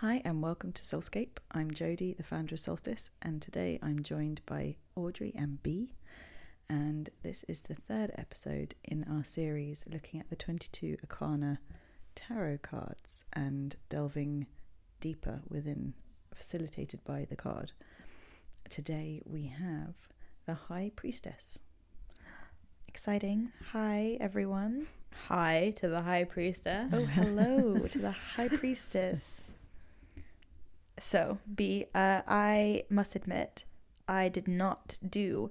Hi and welcome to Soulscape. I'm Jodie, the founder of Soulstice, and today I'm joined by Audree and Bea. And this is the third episode in our series looking at the 22 Arcana tarot cards and delving deeper within, facilitated by the card. Today we have the High Priestess. Exciting. Hi, everyone. Hi to the High Priestess. Oh, hello to the High Priestess. So, Bea, uh, I must admit, I did not do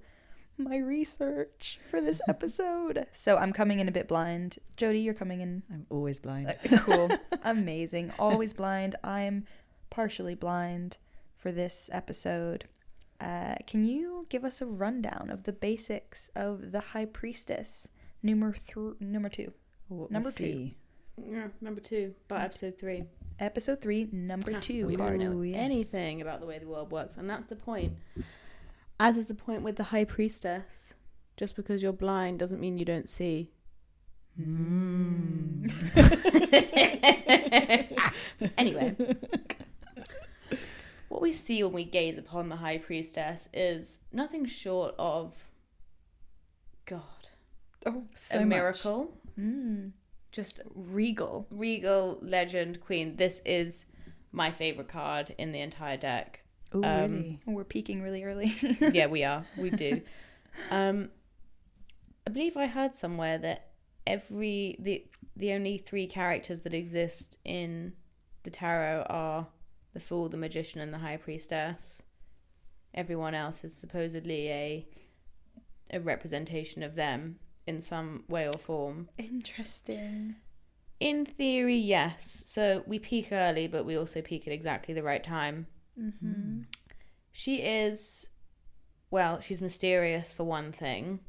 my research for this episode. So I'm coming in a bit blind. Jodie, you're coming in. I'm always blind. Uh, cool. Amazing. Always blind. I'm partially blind for this episode. Uh, can you give us a rundown of the basics of the High Priestess, number th- number two, What Number two. Yeah, number two, but episode three. Episode three, number Yeah, two. We don't know yes. anything about the way the world works, and that's the point. As is the point with the High Priestess. Just because you're blind doesn't mean you don't see. Mm. anyway, what we see when we gaze upon the High Priestess is nothing short of God, Oh, So a much. miracle, mm, just regal. regal legend queen. This is my favorite card in the entire deck. Oh, Um, really? We're peaking really early. yeah, we are. We do. Um, I believe I heard somewhere that every the the only three characters that exist in the tarot are the Fool, the Magician, and the High Priestess. Everyone else is supposedly a a representation of them in some way or form. Interesting. In theory, yes. So we peak early, but we also peak at exactly the right time. Mm-hmm. She is, well, she's mysterious for one thing.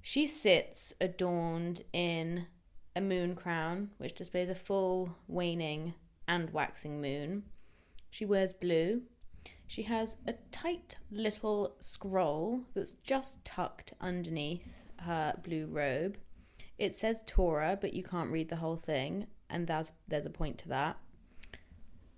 She sits adorned in a moon crown, which displays a full waning and waxing moon. She wears blue. She has a tight little scroll that's just tucked underneath her blue robe. It says Torah, but you can't read the whole thing, and there's there's a point to that.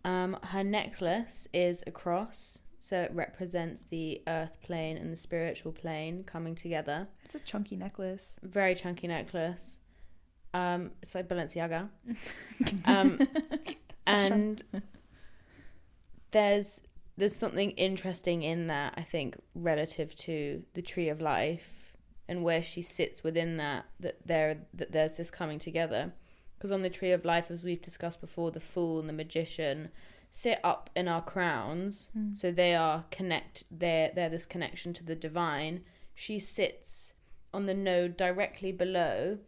Um, her necklace is a cross, so it represents the earth plane and the spiritual plane coming together. It's a chunky necklace. Very chunky necklace. Um, it's like Balenciaga. um, and there's there's something interesting in that I think relative to the tree of life and where she sits within that that there that there's this coming together. Because on the tree of life as we've discussed before the fool and the magician sit up in our crowns. Hmm. So they are connect they're they're this connection to the divine. She sits on the node directly below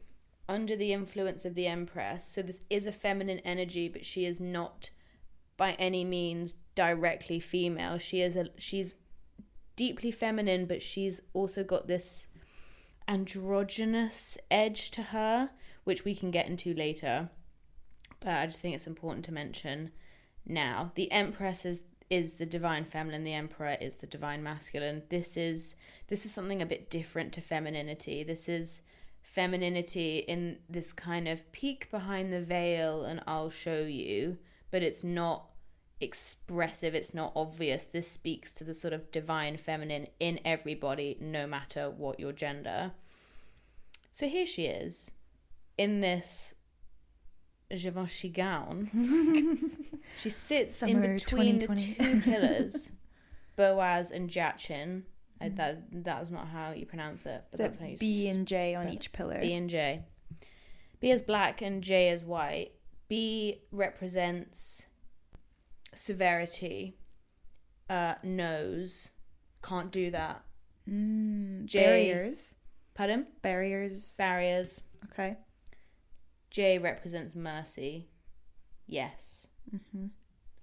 under the influence of the empress. So this is a feminine energy but she is not by any means directly female. She is a she's deeply feminine but she's also got this androgynous edge to her which we can get into later. But i just think it's important to mention now. The empress is is the divine feminine. The emperor is the divine masculine. This is this is something a bit different to femininity. This is femininity in this kind of peek behind the veil and I'll show you, but it's not expressive, it's not obvious. This speaks to the sort of divine feminine in everybody, no matter what your gender. So here she is in this Givenchy gown. she sits in between the two pillars, Boaz and Jachin. I, mm. that that is not how you pronounce it, but So that's how you B and J on each pillar. B and J. B is black and J is white. B represents severity, uh, nose, can't do that. Mm, J- barriers. Pardon? Barriers. Barriers. okay. J represents mercy. Yes, Mm-hmm.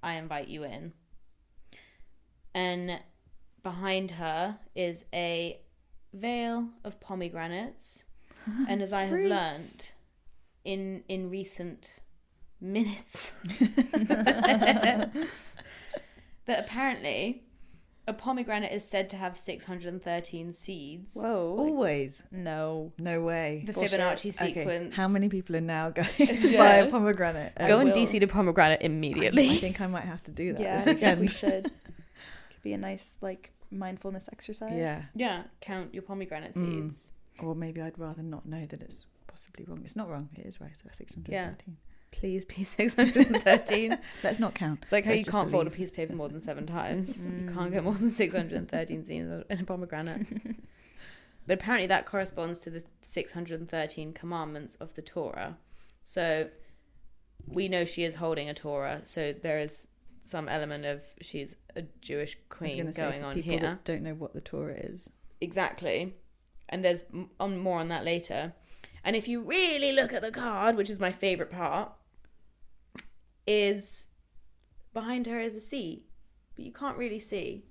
I invite you in. And behind her is a veil of pomegranates. and as I have learnt in in recent minutes that apparently a pomegranate is said to have 613 seeds. Whoa. Always. No. No way. The Bullshit. Fibonacci Okay, sequence. How many people are now going to Yeah. buy a pomegranate? I Go and will. DC to pomegranate immediately. I think I might have to do that Yeah, this I think weekend. we should. Could be a nice like mindfulness exercise. yeah. yeah, count your pomegranate Mm. seeds. Or maybe I'd rather not know that it's possibly wrong. It's not wrong. It is right. So 613. Please be 613. Let's not count. It's like how Let's you can't fold a piece of paper more than seven times. You Mm. can't get more than 613 seeds in a pomegranate. but apparently that corresponds to the 613 commandments of the Torah. So we know she is holding a Torah. So there is some element of she's a Jewish queen going say on people here. that don't know what the Torah is. Exactly. And there's on more on that later. And if you really look at the card, which is my favorite part, is behind her is a sea, but you can't really see.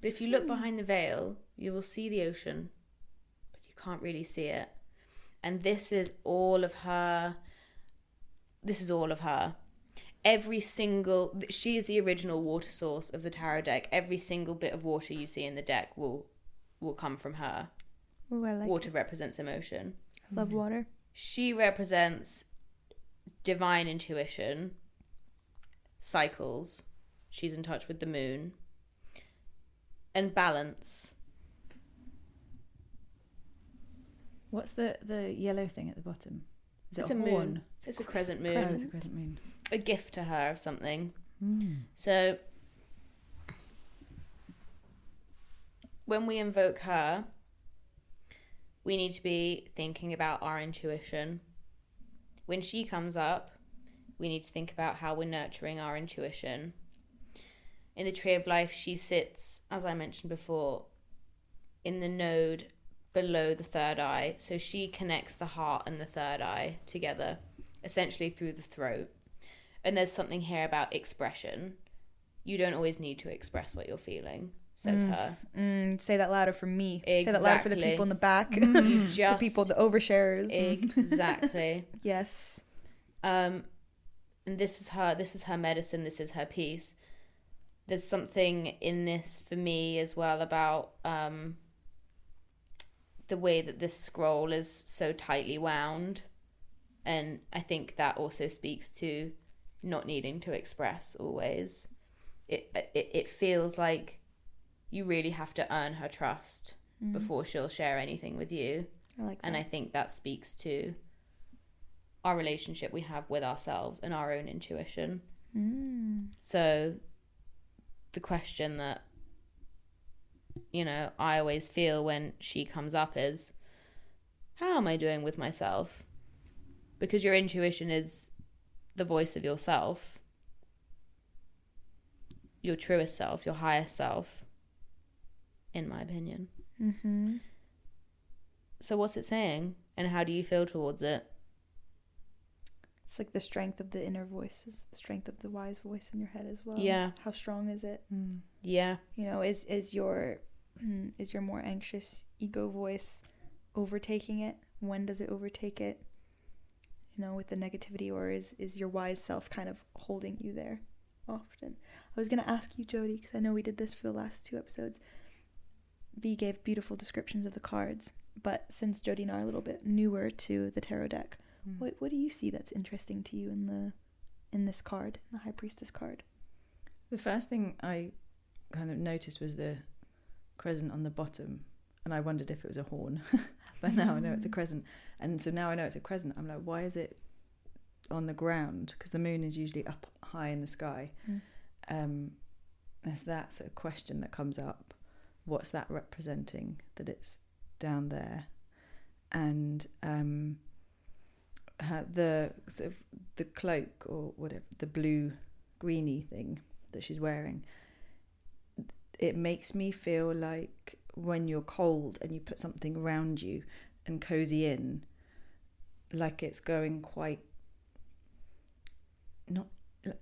But if you look hmm. behind the veil, you will see the ocean, but you can't really see it. And this is all of her. This is all of her. Every single. She is the original water source of the tarot deck. Every single bit of water you see in the deck will will come from her. Ooh, I like water it. represents emotion. Love hmm. water. She represents divine intuition, cycles. She's in touch with the moon. And balance. What's the, the yellow thing at the bottom? Is It's it a a, moon. horn? It's a crescent moon. Crescent. it's a crescent moon. A gift to her of something. Mm. So when we invoke her, we need to be thinking about our intuition. When she comes up, we need to think about how we're nurturing our intuition. In the tree of life, she sits, as I mentioned before, in the node below the third eye. So she connects the heart and the third eye together, essentially through the throat. And there's something here about expression. You don't always need to express what you're feeling, says Mm. her. Mm, say that louder for me. Say that louder for the people in the back. The people, the overshares. exactly. yes. Um, and this is her. This is her medicine. This is her peace. There's something in this for me as well about um, the way that this scroll is so tightly wound, and I think that also speaks to not needing to express always. It it it feels like you really have to earn her trust Mm. before she'll share anything with you. I like. And I think that speaks to our relationship we have with ourselves and our own intuition. Mm. So, the question that, you know, I always feel when she comes up is how am I doing with myself? Because your intuition is the voice of yourself, your truest self, your highest self, in my opinion. Mm-hmm. So, what's it saying? And how do you feel towards it? It's like the strength of the inner voices, the strength of the wise voice in your head as well. Yeah. How strong is it? Mm. Yeah. You know, is is your mm, is your more anxious ego voice overtaking it? When does it overtake it? You know, with the negativity, or is is your wise self kind of holding you there? Often, I was gonna ask you, Jodie, because I know we did this for the last two episodes. Bea gave beautiful descriptions of the cards, but since Jodie and I are a little bit newer to the tarot deck, Mm. what what do you see that's interesting to you in the in this card, in the High Priestess card? The first thing I kind of noticed was the crescent on the bottom, and I wondered if it was a horn. but now I know it's a crescent, and so now I know it's a crescent. I'm like, why is it on the ground? Because the moon is usually up high in the sky. Mm. Um, there's that sort of question that comes up. What's that representing? That it's down there, and um, uh, the sort of the cloak or whatever the blue greeny thing that she's wearing. It makes me feel like when you're cold and you put something around you and cozy in, like it's going quite not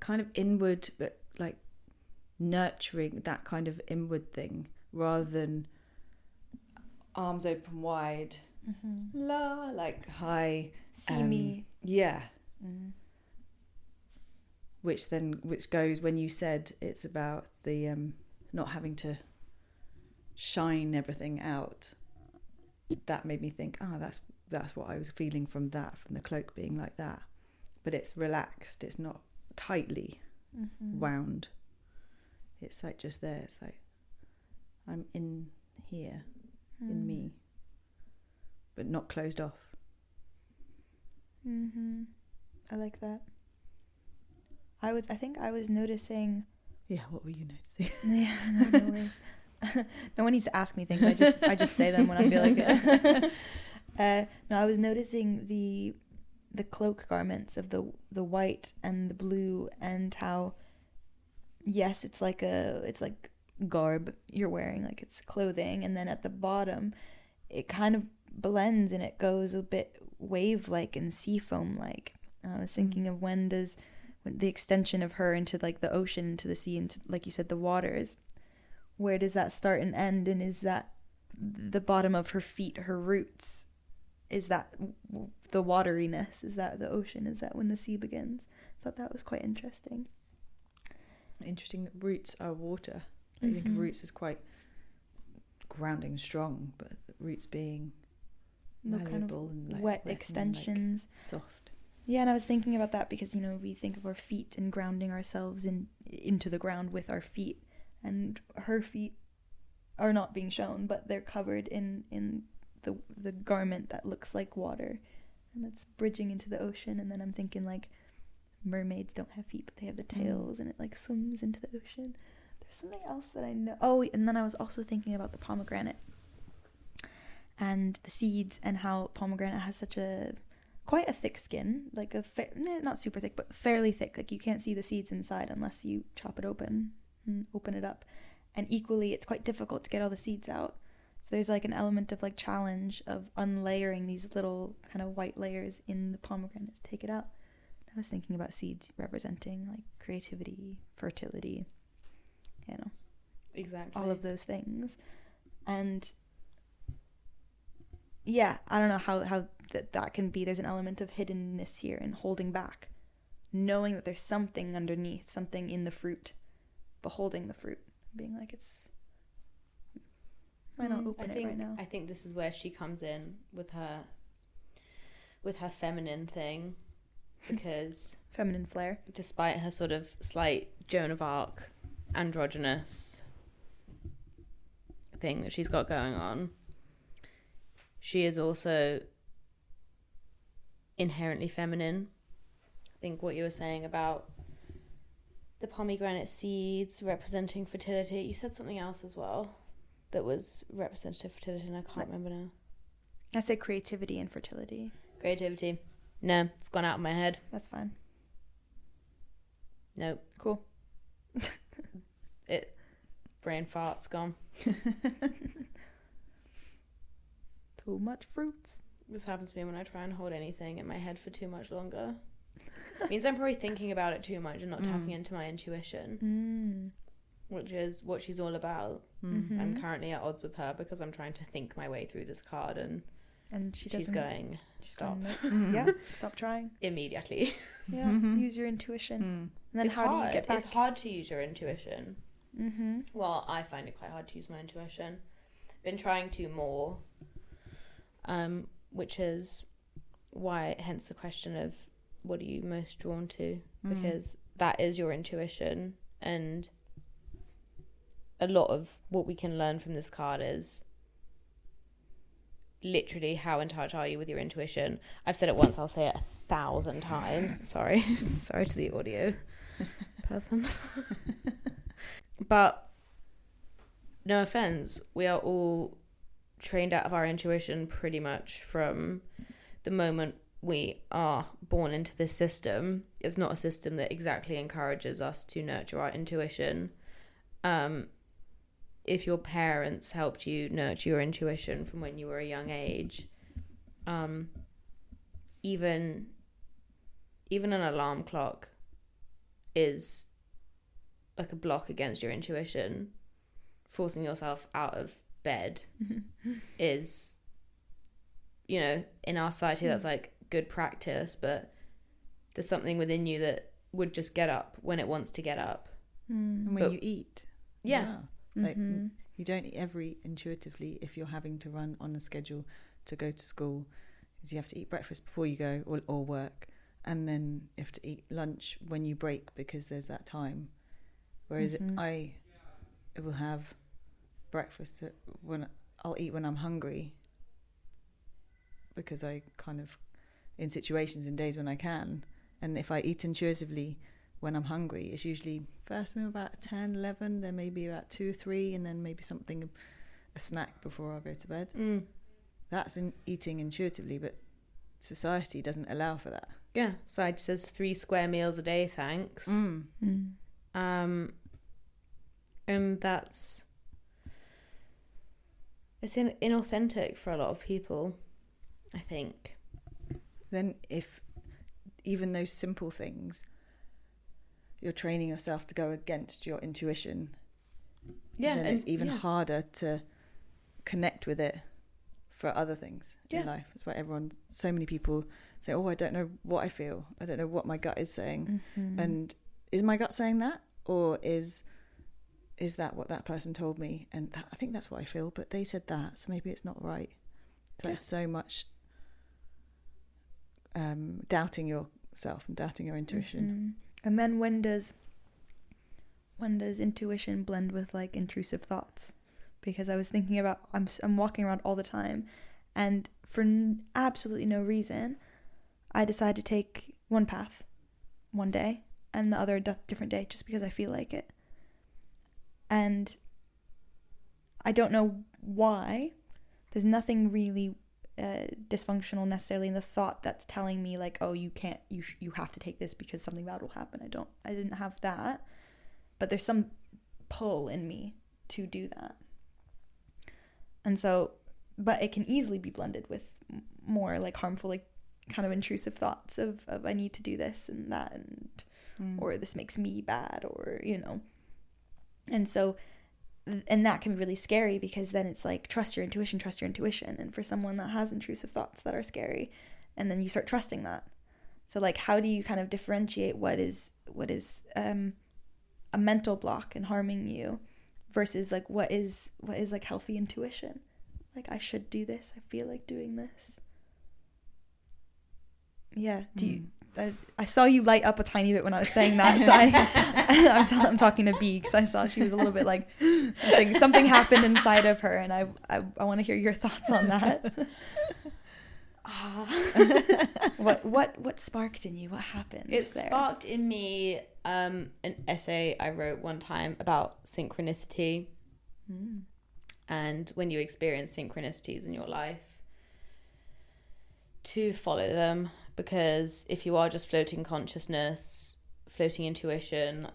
kind of inward, but like nurturing that kind of inward thing rather than arms open wide, Mm-hmm. la like high. See Um, me. Yeah, Mm. which then which goes when you said it's about the um not having to shine everything out. That made me think, ah, that's that's what I was feeling from that, from the cloak being like that. But it's relaxed. It's not tightly Mhm. wound. It's like just there. It's like I'm in here, in Mm. me, but not closed off. Mhm. I like that. I would. I think I was noticing. Yeah, what were you noticing? Yeah, no, no worries. no one needs to ask me things. I just I just say them when I feel like it. uh, no, I was noticing the the cloak garments of the the white and the blue and how yes, it's like a it's like garb you're wearing, like it's clothing, and then at the bottom, it kind of blends and it goes a bit wave like and sea foam like. I was thinking of when does when the extension of her into like the ocean, into the sea, into like you said, the waters. Where does that start and end? And is that the bottom of her feet, her roots? Is that the wateriness? Is that the ocean? Is that when the sea begins? I thought that was quite interesting. Interesting. that Roots are water. I think of Mhm. roots as quite grounding strong, but roots being The kind of and like wet and, like, extensions. soft. Yeah, and I was thinking about that because you know we think of our feet and grounding ourselves in into the ground with our feet, and her feet are not being shown, but they're covered in in the the garment that looks like water, and that's bridging into the ocean. And then I'm thinking like mermaids don't have feet, but they have the Mm. tails, and it like swims into the ocean. There's something else that I know. Oh, and then I was also thinking about the pomegranate and the seeds and how pomegranate has such a quite a thick skin, like a fa- not super thick, but fairly thick. Like you can't see the seeds inside unless you chop it open and open it up. And equally, it's quite difficult to get all the seeds out. So there's like an element of like challenge of unlayering these little kind of white layers in the pomegranate to take it out. I was thinking about seeds representing like creativity, fertility, you know, Exactly. all of those things and yeah i don't know how how that that can be. There's an element of hiddenness here and holding back knowing that there's something underneath something in the fruit beholding the fruit being like it's why not Mm, open I it think, right now. I think this is where she comes in with her with her feminine thing because feminine flair. despite her sort of slight Joan of Arc androgynous thing that she's got going on, she is also inherently feminine. I think what you were saying about the pomegranate seeds representing fertility, you said something else as well that was representative of fertility, and I can't remember now. i said creativity and fertility Creativity. No, it's gone out of my head. that's fine Nope. cool It brain fart's gone. too much fruits This happens to me when I try and hold anything in my head for too much longer. it means I'm probably thinking about it too much and not tapping Mm. into my intuition, mm. which is what she's all about. Mm. I'm currently at odds with her because I'm trying to think my way through this card and and she she's doesn't going, she's stop going, "Nope." yeah stop trying immediately. yeah Mhm. use your intuition Mm. And then it's how hard. do you get back? It's hard to use your intuition. Mm-hmm. Well, I find it quite hard to use my intuition. I've been trying to more, um, which is why, hence the question of what are you most drawn to? Mm. Because that is your intuition, and a lot of what we can learn from this card is literally how in touch are you with your intuition. I've said it once, I'll say it a thousand times. Sorry, sorry to the audio person. but no offense, we are all trained out of our intuition pretty much from the moment we are born into this system. It's not a system that exactly encourages us to nurture our intuition. Um, if your parents helped you nurture your intuition from when you were a young age, um, even even an alarm clock is like a block against your intuition. Forcing yourself out of bed is, you know, in our society that's like good practice, but there's something within you that would just get up when it wants to get up. Mm. And when But- you eat. as Yeah. well. Like. You don't eat every intuitively if you're having to run on a schedule to go to school, because you have to eat breakfast before you go or, or work, and then you have to eat lunch when you break because there's that time. Whereas Mhm. I it will have breakfast when I'll eat when I'm hungry because I kind of in situations and days when I can. And if I eat intuitively when I'm hungry, it's usually first meal about 10, 11, then maybe about 2 3, and then maybe something, a snack before I go to bed. Mm. That's in eating intuitively, but society doesn't allow for that. Yeah. So it says three square meals a day, thanks. Mm. Mm. Um, and that's it's in, inauthentic for a lot of people. I think. Then, if even those simple things, you're training yourself to go against your intuition, Yeah, then and- it's even yeah. harder to connect with it for other things Yeah. in life. That's why everyone, so many people say, "Oh, I don't know what I feel. I don't know what my gut is saying." Mhm. And is my gut saying that, or is is that what that person told me? And that, I think that's what I feel, but they said that, so maybe it's not right. So Yeah. it's so much um, doubting yourself and doubting your intuition. Mhm. And then when does when does intuition blend with like intrusive thoughts? Because I was thinking about I'm I'm walking around all the time, and for n- absolutely no reason, I decide to take one path, one day, and the other a d- different day, just because I feel like it. And I don't know why. There's nothing really uh, dysfunctional necessarily in the thought that's telling me like oh you can't you sh- you have to take this because something bad will happen i don't i didn't have that but there's some pull in me to do that and so but it can easily be blended with more like harmful like kind of intrusive thoughts of, of i need to do this and that and Mm. or this makes me bad or you know and so and that can be really scary because then it's like trust your intuition trust your intuition. And for someone that has intrusive thoughts that are scary and then you start trusting that. So like how do you kind of differentiate what is what is um a mental block and harming you versus like what is what is like healthy intuition? Like i should do this. I feel like doing this. Yeah. Do you Mm. I, I saw you light up a tiny bit when I was saying that, so I, I'm, t- I'm talking to Bea because I saw she was a little bit like something something happened inside of her, and I I, I want to hear your thoughts on that. what what what sparked in you? What happened? It there? sparked in me um, an essay I wrote one time about synchronicity Mm. and when you experience synchronicities in your life, to follow them because if you are just floating consciousness, floating intuition,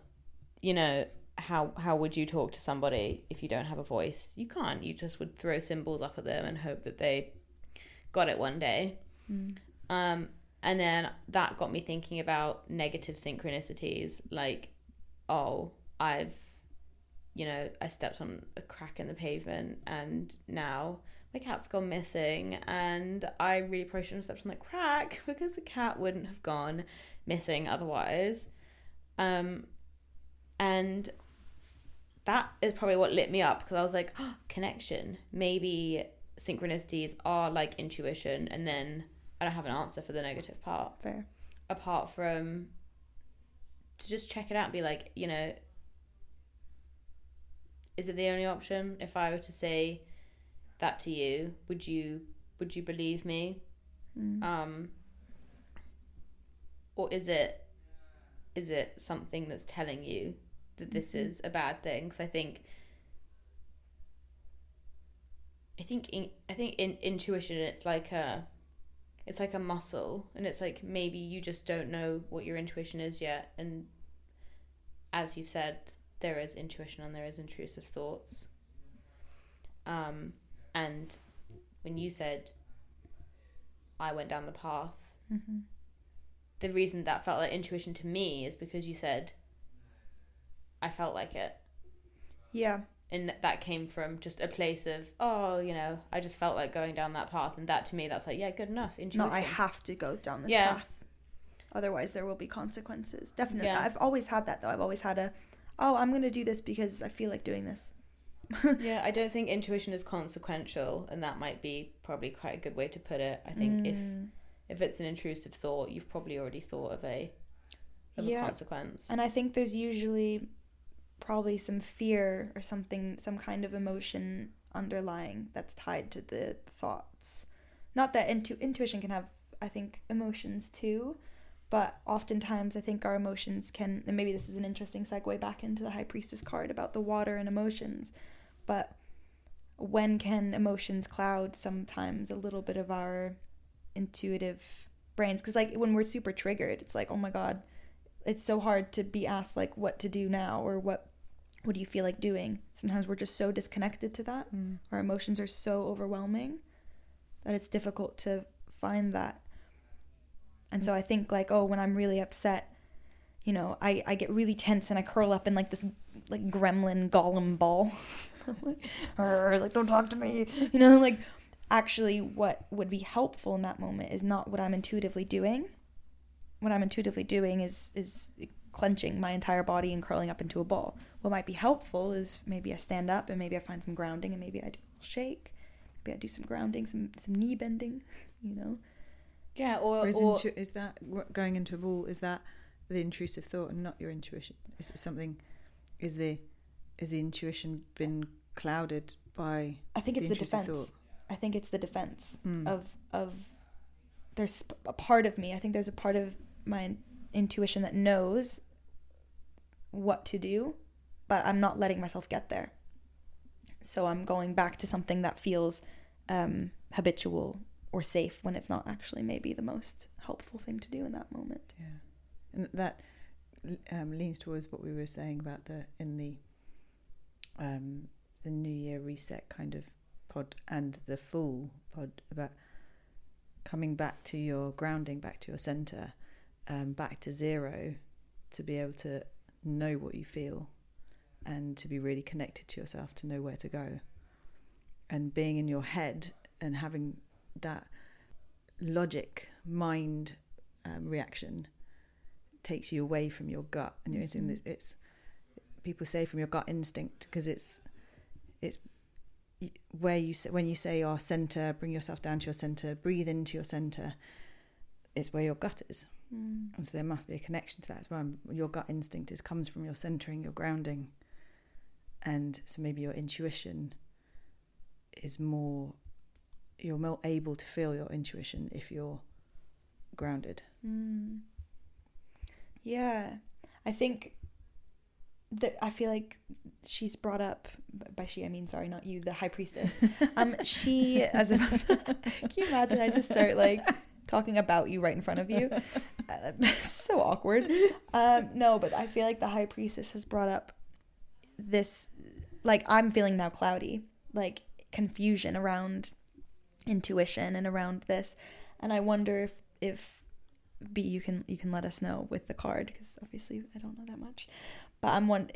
you know how how would you talk to somebody if you don't have a voice? You can't. You just would throw symbols up at them and hope that they got it one day. Mm. Um, and then that got me thinking about negative synchronicities, like, oh, I've, you know, I stepped on a crack in the pavement, and now my cat's gone missing, and I really probably shouldn't have stepped on that crack because the cat wouldn't have gone missing otherwise. Um, and that is probably what lit me up because I was like, oh, connection. Maybe synchronicities are like intuition, and then I don't have an answer for the negative part Fair. apart from to just check it out and be like, you know, is it the only option? If I were to say that to you, would you would you believe me? Mm. Um or is it is it something that's telling you that this Mhm. is a bad thing? Because I think I think in, I think in intuition it's like a it's like a muscle and it's like maybe you just don't know what your intuition is yet and as you've said there is intuition and there is intrusive thoughts um and when you said I went down the path Mhm. the reason that felt like intuition to me is because you said I felt like it Yeah. and that came from just a place of oh you know I just felt like going down that path and that to me that's like yeah good enough intuition No, I have to go down this Yeah. path. Otherwise, there will be consequences. Definitely. Yeah. I've always had that though. I've always had a, oh, I'm gonna do this because I feel like doing this. yeah, I don't think intuition is consequential, and that might be probably quite a good way to put it. I think if Mm. if it's an intrusive thought, you've probably already thought of a of Yeah. a consequence. And I think there's usually probably some fear or something, some kind of emotion underlying that's tied to the thoughts. Not that intu- intuition can have, I think, emotions too, but oftentimes I think our emotions can, and maybe this is an interesting segue back into the High Priestess card about the water and emotions, but when can emotions cloud sometimes a little bit of our intuitive brains? Because, like, when we're super triggered, it's like, oh my God, it's so hard to be asked like what to do now or what what do you feel like doing? Sometimes we're just so disconnected to that. Mm. Our emotions are so overwhelming that it's difficult to find that. And so i think like oh when i'm really upset you know i i get really tense and i curl up in like this like gremlin golem ball like, like don't talk to me you know like actually what would be helpful in that moment is not what i'm intuitively doing what I'm intuitively doing is is clenching my entire body and curling up into a ball. What might be helpful is maybe I stand up and maybe I find some grounding and maybe I do a little shake. Maybe I do some grounding, some some knee bending, you know. yeah, or, Or is, or intu- is that going into a ball? Is that the intrusive thought and not your intuition? Is it something? Is the is the intuition been clouded by I think it's the, intrusive defense. I think it's the defense Mm. of of there's a part of me. I think there's a part of my intuition that knows what to do, but I'm not letting myself get there. So I'm going back to something that feels um, habitual or safe when it's not actually maybe the most helpful thing to do in that moment. Yeah, and that um, leans towards what we were saying about the in the um, the New Year reset kind of pod and the full pod about coming back to your grounding, back to your center, um, back to zero, to be able to know what you feel, and to be really connected to yourself, to know where to go, and being in your head and having that logic mind um, reaction takes you away from your gut and you're in this it's people say from your gut instinct because it's it's where you say, when you say your center bring yourself down to your center breathe into your center it's where your gut is. Mm. and so there must be a connection to that as well. Your gut instinct is comes from your centering your grounding. And so maybe your intuition is more you're more able to feel your intuition if you're grounded. Mm. Yeah, I think that I feel like she's brought up by she. I mean, sorry, not you, the high priestess. Um, she as if can you imagine? I just start like talking about you right in front of you. Uh, so awkward. Um, no, but I feel like the high priestess has brought up this. Like I'm feeling now cloudy, like confusion around intuition and around this, and I wonder if if Bea you can you can let us know with the card because obviously I don't know that much, but I'm one.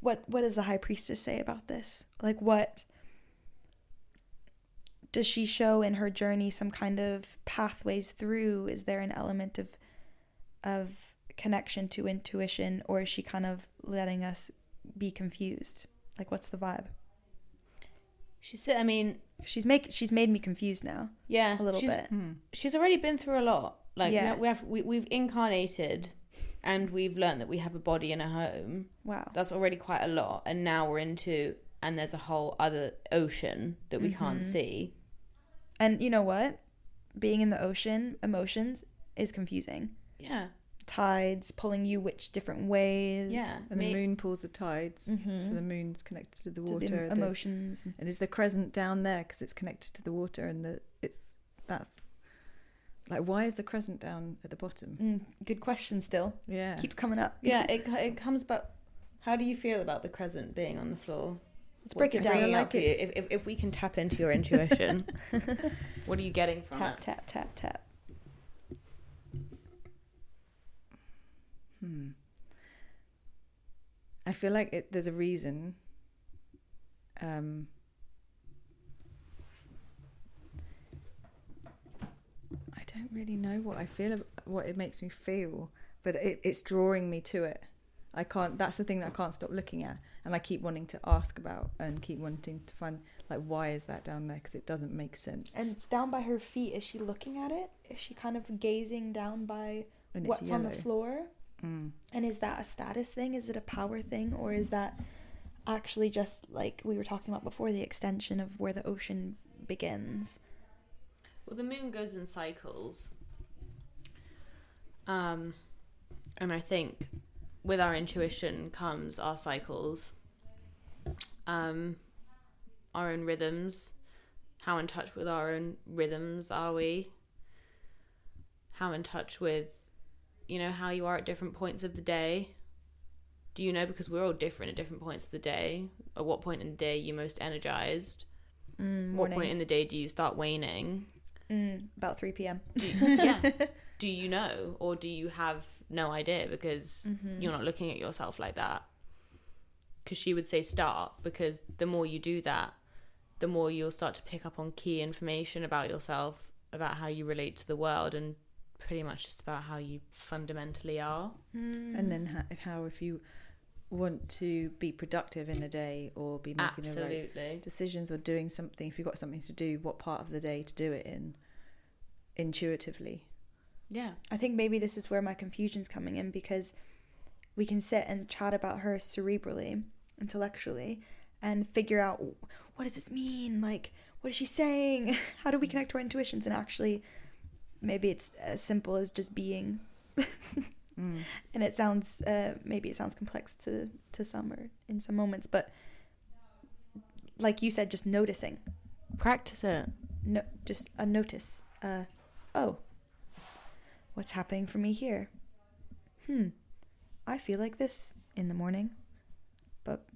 What what does the high priestess say about this? Like what does she show in her journey some kind of pathways through? Is there an element of of connection to intuition, or is she kind of letting us be confused? Like what's the vibe? she said, I mean, She's make she's made me confused now yeah, a little she's, bit. Hmm. She's already been through a lot. Like Yeah. yeah. we have we, we've incarnated, and we've learned that we have a body and a home. Wow. That's already quite a lot, and now we're into and there's a whole other ocean that we can't Mhm. see. And you know what? Being in the ocean, emotions is confusing. Yeah, Tides pulling you which different ways. yeah. and Me- the moon pulls the tides so Mhm. the moon's connected to the water the the- emotions. and is the crescent down there because it's connected to the water and the it's that's like why is the crescent down at the bottom Mm, good question. Still yeah keeps coming up. yeah, it it comes back. How do you feel about the crescent being on the floor? Let's break What's it down. bringing like you? If, if if we can tap into your intuition, what are you getting from Tap it? tap tap tap. hmm. i feel like it, there's a reason um don't really know what i feel what it makes me feel but it, it's drawing me to it I can't. That's the thing that I can't stop looking at, and I keep wanting to ask about and keep wanting to find like why is that down there because it doesn't make sense. And it's down by her feet. Is she looking at it? Is she kind of gazing down by what's on the floor? Mm. And is that a status thing? Is it a power thing? Or is that actually just like we were talking about before, the extension of where the ocean begins? Well, the moon goes in cycles. Um, and I think with our intuition comes our cycles, um, our own rhythms. How in touch with our own rhythms are we? How in touch with, you know, how you are at different points of the day? Do you know because we're all different at different points of the day? At what point in the day are you most energized? Mm, What point in the day do you start waning? Mm, about 3 p.m. Do yeah. do you know or do you have no idea because Mm-hmm. you're not looking at yourself like that? Because she would say start because the more you do that, the more you'll start to pick up on key information about yourself, about how you relate to the world, and pretty much just about how you fundamentally are. Mm. And then how, how if you want to be productive in a day or be making the right decisions or doing something, if you've got something to do, what part of the day to do it in, intuitively. Yeah. I think maybe this is where my confusion's coming in because we can sit and chat about her cerebrally, intellectually, and figure out what does this mean? Like, what is she saying? How do we connect to our intuitions? And actually, maybe it's as simple as just being. Mm. And it sounds, uh, maybe it sounds complex to to some or in some moments, but like you said, just noticing, Practice it. no, just a notice. Uh, oh, what's happening for me here? Hmm, I feel like this in the morning, but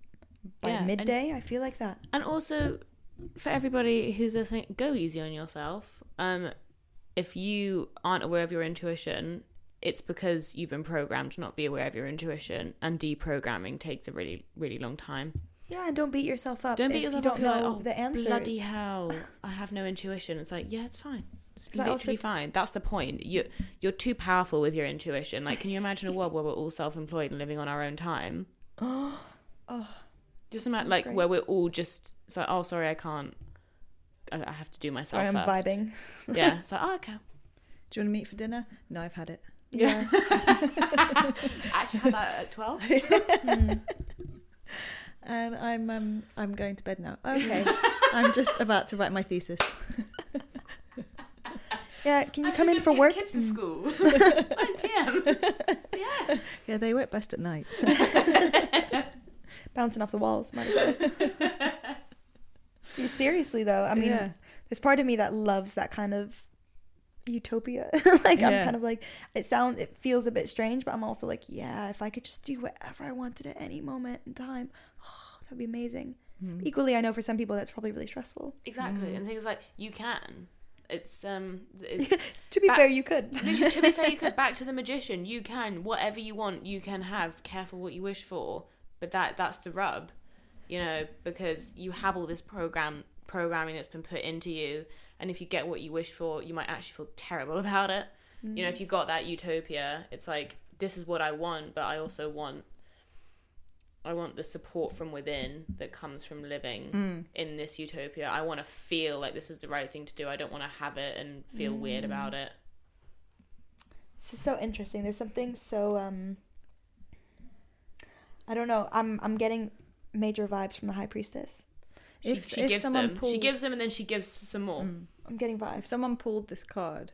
by Yeah, and- midday, I feel like that. And also, for everybody who's listening, go easy on yourself. Um, if you aren't aware of your intuition, it's because you've been programmed to not be aware of your intuition, and deprogramming takes a really, really long time. Yeah, and don't beat yourself up. Don't beat yourself you up. don't like, oh, the answers. bloody hell! I have no intuition. It's like, yeah, it's fine. It's literally also- fine. That's the point. You you're too powerful with your intuition. Like, can you imagine a world where we're all self-employed and living on our own time? oh, Just imagine, like, great. where we're all just it's like, oh, sorry, I can't. I, I have to do myself sorry, I'm first. vibing. Yeah, it's like, oh, okay. Do you want to meet for dinner? No, I've had it. Yeah. I actually, had that at twelve. Mm. And I'm um I'm going to bed now. Okay. I'm just about to write my thesis. Yeah, can you come in for work? Kids to Mm. school. Nine p.m. Yeah. Yeah, they work best at night. Bouncing off the walls. Might as well. Seriously though, I mean, yeah. there's part of me that loves that kind of utopia. like Yeah. I'm kind of like it sounds it feels a bit strange, but I'm also like, yeah, if I could just do whatever I wanted at any moment in time, oh, that'd be amazing. Mhm. Equally, I know for some people that's probably really stressful. Exactly, Mm. and things like you can. It's um. It's, To be Ba- fair, you could. literally, to be fair, you could back to the magician. You can whatever you want. You can have. Careful what you wish for. But that that's the rub, you know, because you have all this program programming that's been put into you, and if you get what you wish for, you might actually feel terrible about it. You know, if you got that utopia, it's like this is what I want, but I also want I want the support from within that comes from living Mm. in this utopia. I want to feel like this is the right thing to do. I don't want to have it and feel weird about it. This is so interesting. There's something so um I don't know. I'm I'm getting major vibes from the high priestess. She, If- she if gives someone them. She gives them and then she gives some more. Mm. I'm getting If someone pulled this card,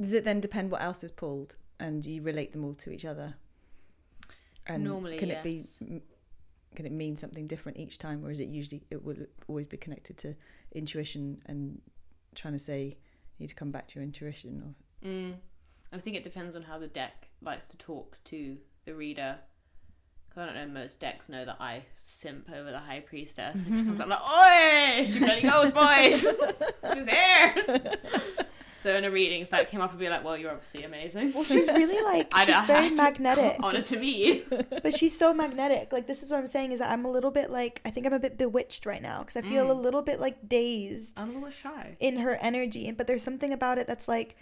does it then depend what else is pulled and you relate them all to each other? And Normally, can it be can it mean something different each time or is it usually it will always be connected to intuition and trying to say you need to come back to your intuition or Mm. I think it depends on how the deck likes to talk to the reader. I don't know, most decks know that I simp over the High Priestess. And she comes up like, Oi! She bloody goes, boys! She's here! so in a reading, if that came up, I'd be like, well, you're obviously amazing. Well, she's really like I she's very magnetic. Honor to meet you. but she's so magnetic. Like this is what I'm saying is that I'm a little bit like I think I'm a bit bewitched right now because I feel a Mm. little bit like dazed I'm a little shy. in her energy. But there's something about it that's like,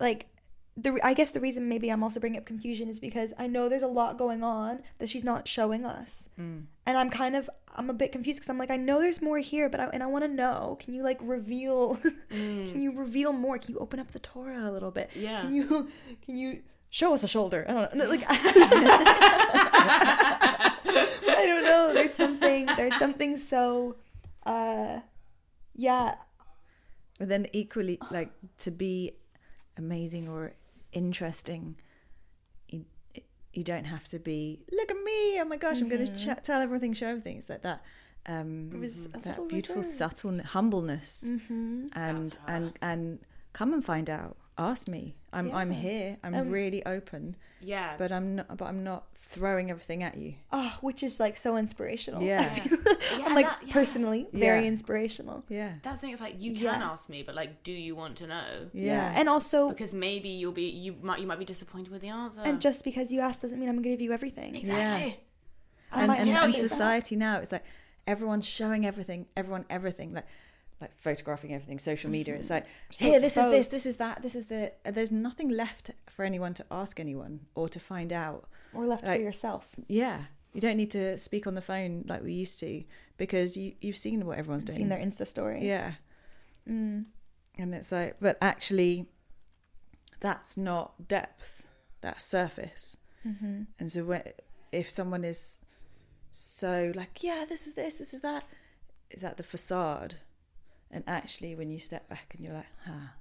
like the I guess the reason maybe I'm also bringing up confusion is because I know there's a lot going on that she's not showing us, Mm. and I'm kind of I'm a bit confused because I'm like I know there's more here, but I, and I want to know. Can you like reveal? can you reveal more? Can you open up the Torah a little bit? Mm. Yeah. Can you can you show us a shoulder? I don't know. Like I don't know. There's something. There's something so. uh Yeah. But then equally, like to be amazing or interesting, you you don't have to be. Look at me! Oh my gosh! I'm going to ch- tell everything, show everything. It's like that. Um, It was that beautiful reserved. subtle humbleness, Mm-hmm. and and and come and find out. Ask me. I'm I'm here. I'm Um, really open. Yeah. But I'm not. But I'm not throwing everything at you. Oh, which is like so inspirational. Yeah. I feel- Yeah, I'm like that- yeah. personally very inspirational. Yeah. That's the thing. It's like you can Yeah. ask me, but like, do you want to know? Yeah. And also, Because maybe you'll be you might you might be disappointed with the answer. and just because you ask doesn't mean I'm gonna give you everything. exactly. I and, might and, tell and you that. society now it's like everyone's showing everything everyone everything like like photographing everything social media it's like So here this is this this is that this is the there's nothing left for anyone to ask anyone or to find out Or left Like- for yourself. yeah you don't need to speak on the phone like we used to because you you've seen what everyone's doing Seen their Insta story. yeah Mm. and it's like but actually that's not depth that's surface Mm-hmm. And so when, if someone is so like, yeah, this is this, this is that, is that the facade? And actually, when you step back and you're like, ah,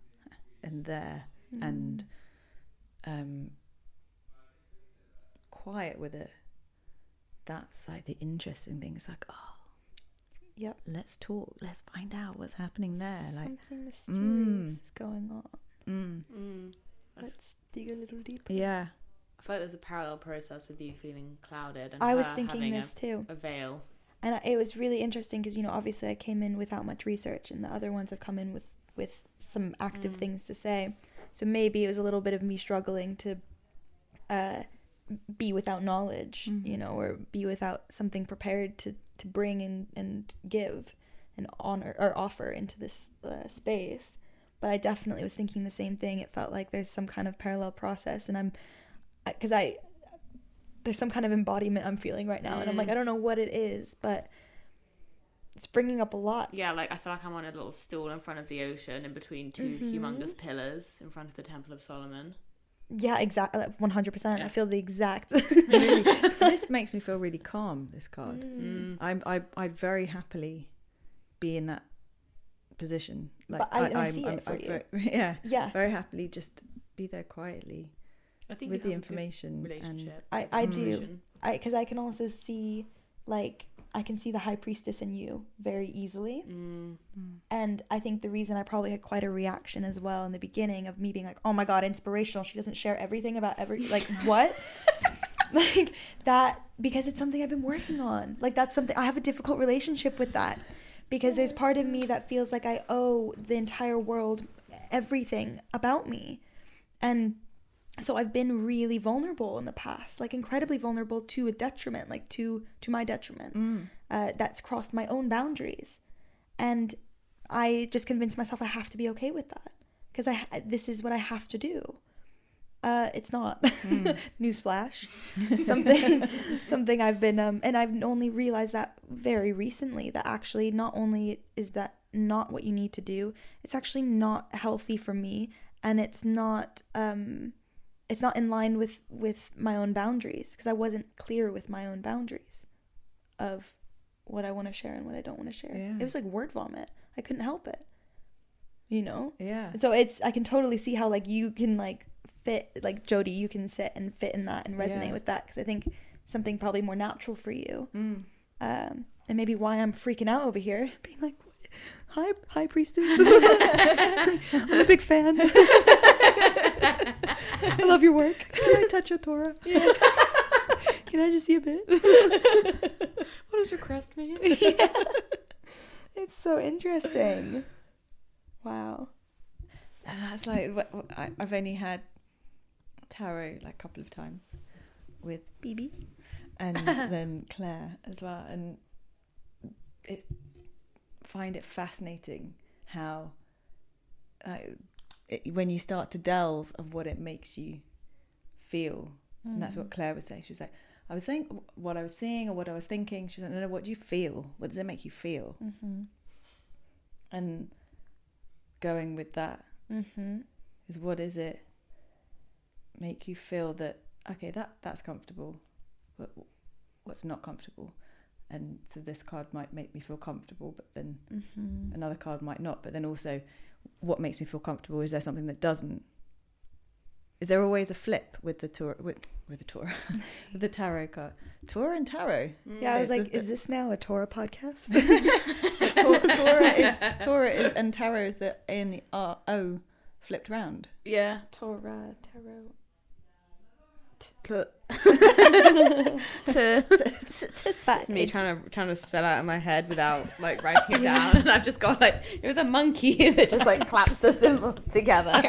and there, and um, quiet with it, that's like the interesting thing. It's like, oh, Yep. let's talk, let's find out what's happening there. Like, Something mysterious mm. is going on. mm, Mm. Let's dig a little deeper. yeah, I feel like there's a parallel process with you feeling clouded and I was her thinking having this too. a, a veil. And it was really interesting because you know obviously I came in without much research, and the other ones have come in with with some active Mm. things to say. So maybe it was a little bit of me struggling to uh, be without knowledge, Mhm. you know, or be without something prepared to to bring and and give and honor or offer into this uh, space. But I definitely was thinking the same thing. It felt like there's some kind of parallel process, and I'm because I there's some kind of embodiment I'm feeling right now, and I'm like Mm. I don't know what it is, but it's bringing up a lot. Yeah, like I feel like I'm on a little stool in front of the ocean, in between 2 Mhm. humongous pillars, in front of the Temple of Solomon. Yeah, exactly, one hundred percent. I feel the exact. really. so this makes me feel really calm. This card. Mm. Mm. I I I'd very happily be in that position. Like But I- I see it for you. very- yeah, Yeah, very happily just be there quietly I think with the have a good information and. I I do. Conversation. I because I can also see like I can see the high priestess in you very easily. Mm. And I think the reason I probably had quite a reaction as well in the beginning of me being like, "Oh my god, inspirational! She doesn't share everything about every like what." like that because it's something I've been working on. Like that's something I have a difficult relationship with that because there's part of me that feels like I owe the entire world everything about me. And so I've been really vulnerable in the past, like incredibly vulnerable to a detriment, like to to my detriment. Mm. Uh, that's crossed my own boundaries, and I just convinced myself I have to be okay with that because I this is what I have to do. Uh, it's not Mm. newsflash. something something I've been um, and I've only realized that very recently that actually not only is that not what you need to do, it's actually not healthy for me, and it's not um, it's not in line with with my own boundaries because I wasn't clear with my own boundaries of what I want to share and what I don't want to share. Yeah. It was like word vomit. I couldn't help it. You know? Yeah. So it's I can totally see how like you can like fit like Jodie, you can sit and fit in that and resonate Yeah. with that because I think something probably more natural for you. Mm. Um, and maybe why I'm freaking out over here, being like, "Hi, hi, priestess. I'm a big fan. I love your work. Can I touch your Torah? Can I just see a bit? What does your crest mean? yeah. It's so interesting. Wow. That's like wh- wh- I- I've only had tarot like a couple of times with BB and then Claire as well, and it find it fascinating how uh, it, when you start to delve of what it makes you feel, and that's Mm. what Claire was saying. She was like, I was saying what I was seeing or what I was thinking. She was like, no, no, what do you feel? What does it make you feel? Mm-hmm. And going with that Mm-hmm. is what is it make you feel that okay that that's comfortable but what's not comfortable and so this card might make me feel comfortable but then Mm-hmm. another card might not but then also what makes me feel comfortable is there something that doesn't is there always a flip with the tour with with the tour with the tarot card Torah and tarot mm. Yeah, I was It's like, a- is this now a Torah podcast? Tor- Torah is Torah is and tarot is the A and the R O oh, flipped round Yeah. Torah, tarot. It's me trying to trying to spell out in my head without like writing it down, and I've just got like it was a monkey that just like claps the cymbals together.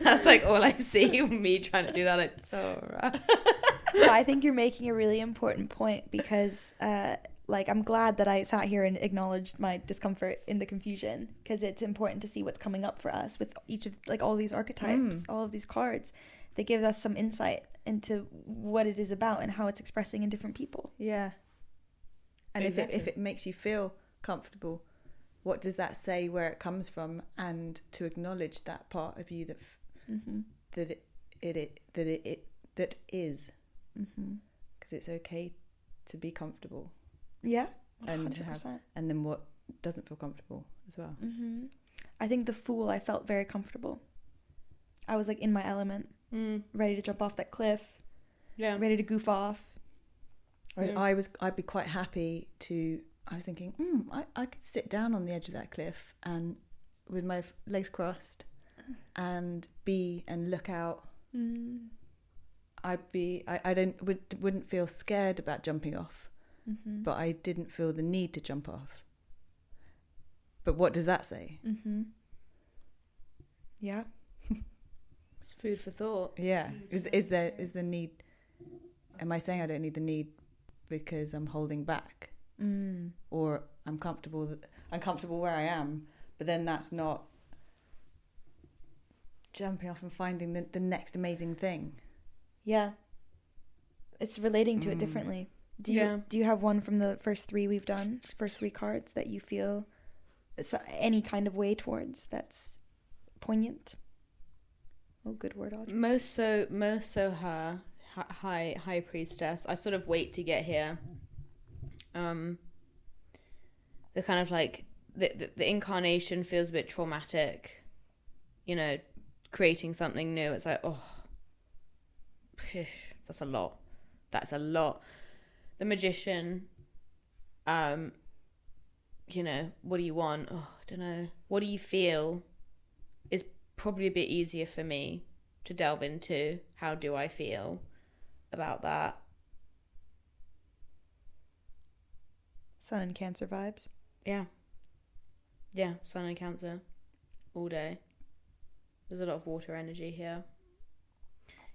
That's like all I see. Me trying to do that. Like so. but I think you're making a really important point because, uh, like, I'm glad that I sat here and acknowledged my discomfort in the confusion because it's important to see what's coming up for us with each of like all these archetypes, Mm. all of these cards. They give us some insight into what it is about and how it's expressing in different people. Yeah. And if it if it makes you feel comfortable, what does that say where it comes from and to acknowledge that part of you that f- Mm-hmm. that it it, it that it, it that is Mm-hmm. because it's okay to be comfortable Yeah, And to hundred have- and then what doesn't feel comfortable as well. Mm-hmm. I think the fool. I felt very comfortable. I was like in my element, Mm, ready to jump off that cliff, yeah. ready to goof off. Whereas Yeah. I was I'd be quite happy to I was thinking, mm, I, I could sit down on the edge of that cliff and with my legs crossed and be and look out Mm. I'd be I, I don't would wouldn't feel scared about jumping off, Mm-hmm. but I didn't feel the need to jump off. But what does that say? Mm-hmm. Yeah. It's food for thought. Yeah. Is is there is the need am I saying I don't need the need because I'm holding back Mm. or I'm comfortable that I'm comfortable where I am, but then that's not jumping off and finding the, the next amazing thing. Yeah. It's relating to it Mm. differently. Do you Yeah. do you have one from the first three we've done, first three cards that you feel any kind of way towards that's poignant? Oh, good word, Audree. Most so, most so her high high priestess. I sort of wait to get here. Um, the kind of like the, the the incarnation feels a bit traumatic. You know, creating something new. It's like oh, that's a lot. That's a lot. The magician. Um. You know, what do you want? Oh, I don't know. What do you feel? Is probably a bit easier for me to delve into. How do I feel about that? Sun and Cancer vibes. Yeah. Yeah, sun and cancer all day. There's a lot of water energy here.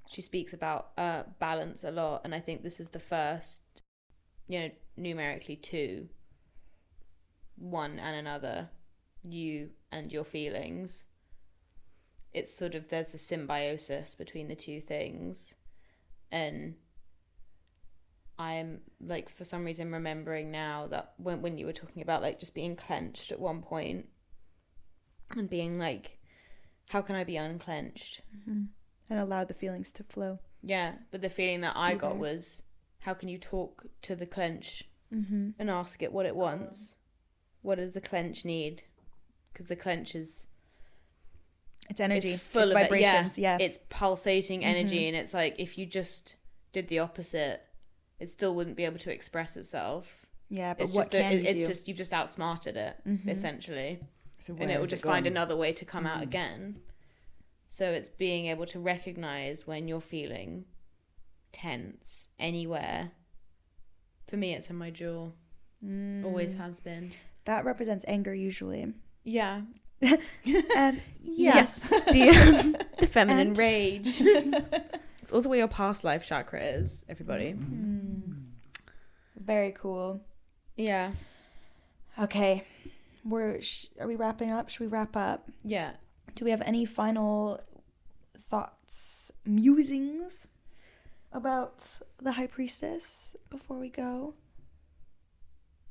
She speaks about uh, balance a lot, and I think this is the first, you know, numerically two, one and another, you and your feelings. It's sort of, there's a symbiosis between the two things. And I'm like for some reason remembering now that when when you were talking about like just being clenched at one point and being like how can I be unclenched? Mm-hmm. And allow the feelings to flow. Yeah, but the feeling that I Be got was how can you talk to the clench Mm-hmm. and ask it what it wants? What does the clench need? Because the clench is It's energy. it's full it's of it, vibrations. Yeah. it's pulsating energy Mhm. and it's like if you just did the opposite it still wouldn't be able to express itself yeah. But it's what just a- can it- you it's do? just you've just outsmarted it Mhm. essentially So and it will just find another way to come out Mhm. again so it's being able to recognize when you're feeling tense anywhere for me it's in my jaw always Mm. has been That represents anger usually. yeah Um, yes the, the feminine And- rage it's also where your past life chakra is everybody Mm. Very cool. yeah Okay. We're sh- are we wrapping up? Should we wrap up? yeah Do we have any final thoughts, musings about the high priestess before we go?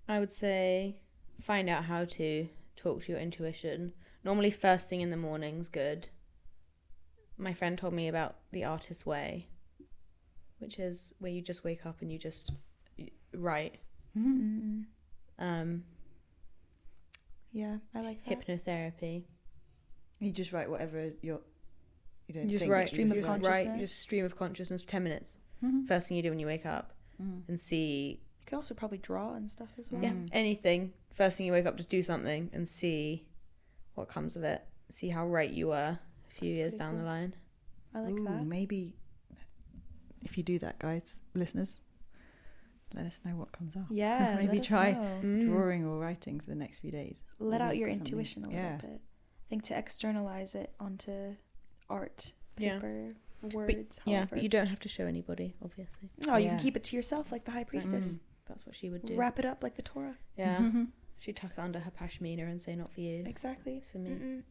I would say find out how to talk to your intuition. Normally, first thing in the morning's good. My friend told me about the artist's way, which is where you just wake up and you just write. Mm. Um, Yeah, I like that. hypnotherapy. You just write whatever you're. You don't You just write stream you of just write. Just stream of consciousness for ten minutes. Mhm. First thing you do when you wake up, Mhm. and see You could also probably draw and stuff as well. yeah Mm. anything. First thing you wake up, just do something and see what comes of it. See how right you were a few That's years pretty down the line. I like Ooh, that. Maybe if you do that, guys, listeners, let us know what comes up. Yeah, Maybe let us try know. Mm. Drawing or writing for the next few days. Let Or out your or something. intuition a little Yeah. bit. I think to externalize it onto art, Yeah. paper, words, Yeah, but you don't have to show anybody, obviously. oh, you can keep it to yourself like the high priestess. Mm. That's what she would do. Wrap it up like the Torah. Yeah. She'd tuck it under her pashmina and say, not for you, Exactly. for me. Mm-mm.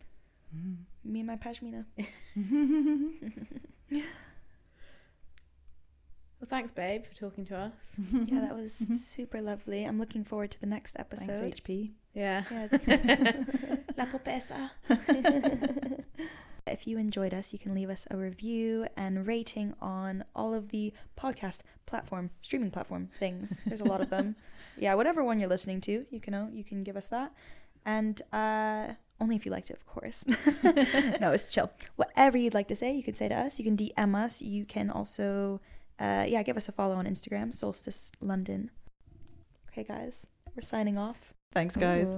Mhm. Me and my pashmina. Well, thanks, babe, for talking to us. yeah, that was super lovely. I'm looking forward to the next episode. Thanks. HP. Yeah. Yeah. La popesa. If you enjoyed us, you can leave us a review and rating on all of the podcast platform, streaming platform things. There's a lot of them. yeah, whatever one you're listening to, you can know, you can give us that. And uh only if you liked it, of course. no, it's chill. Whatever you'd like to say, you can say to us. You can DM us. You can also uh yeah, give us a follow on Instagram, Soulstice London. Okay, guys. We're signing off. Thanks, guys.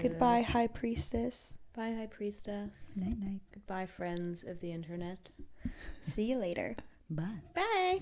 Goodbye, High Priestess. Bye, High Priestess. Night, night. Goodbye, friends of the internet. See you later. Bye. Bye.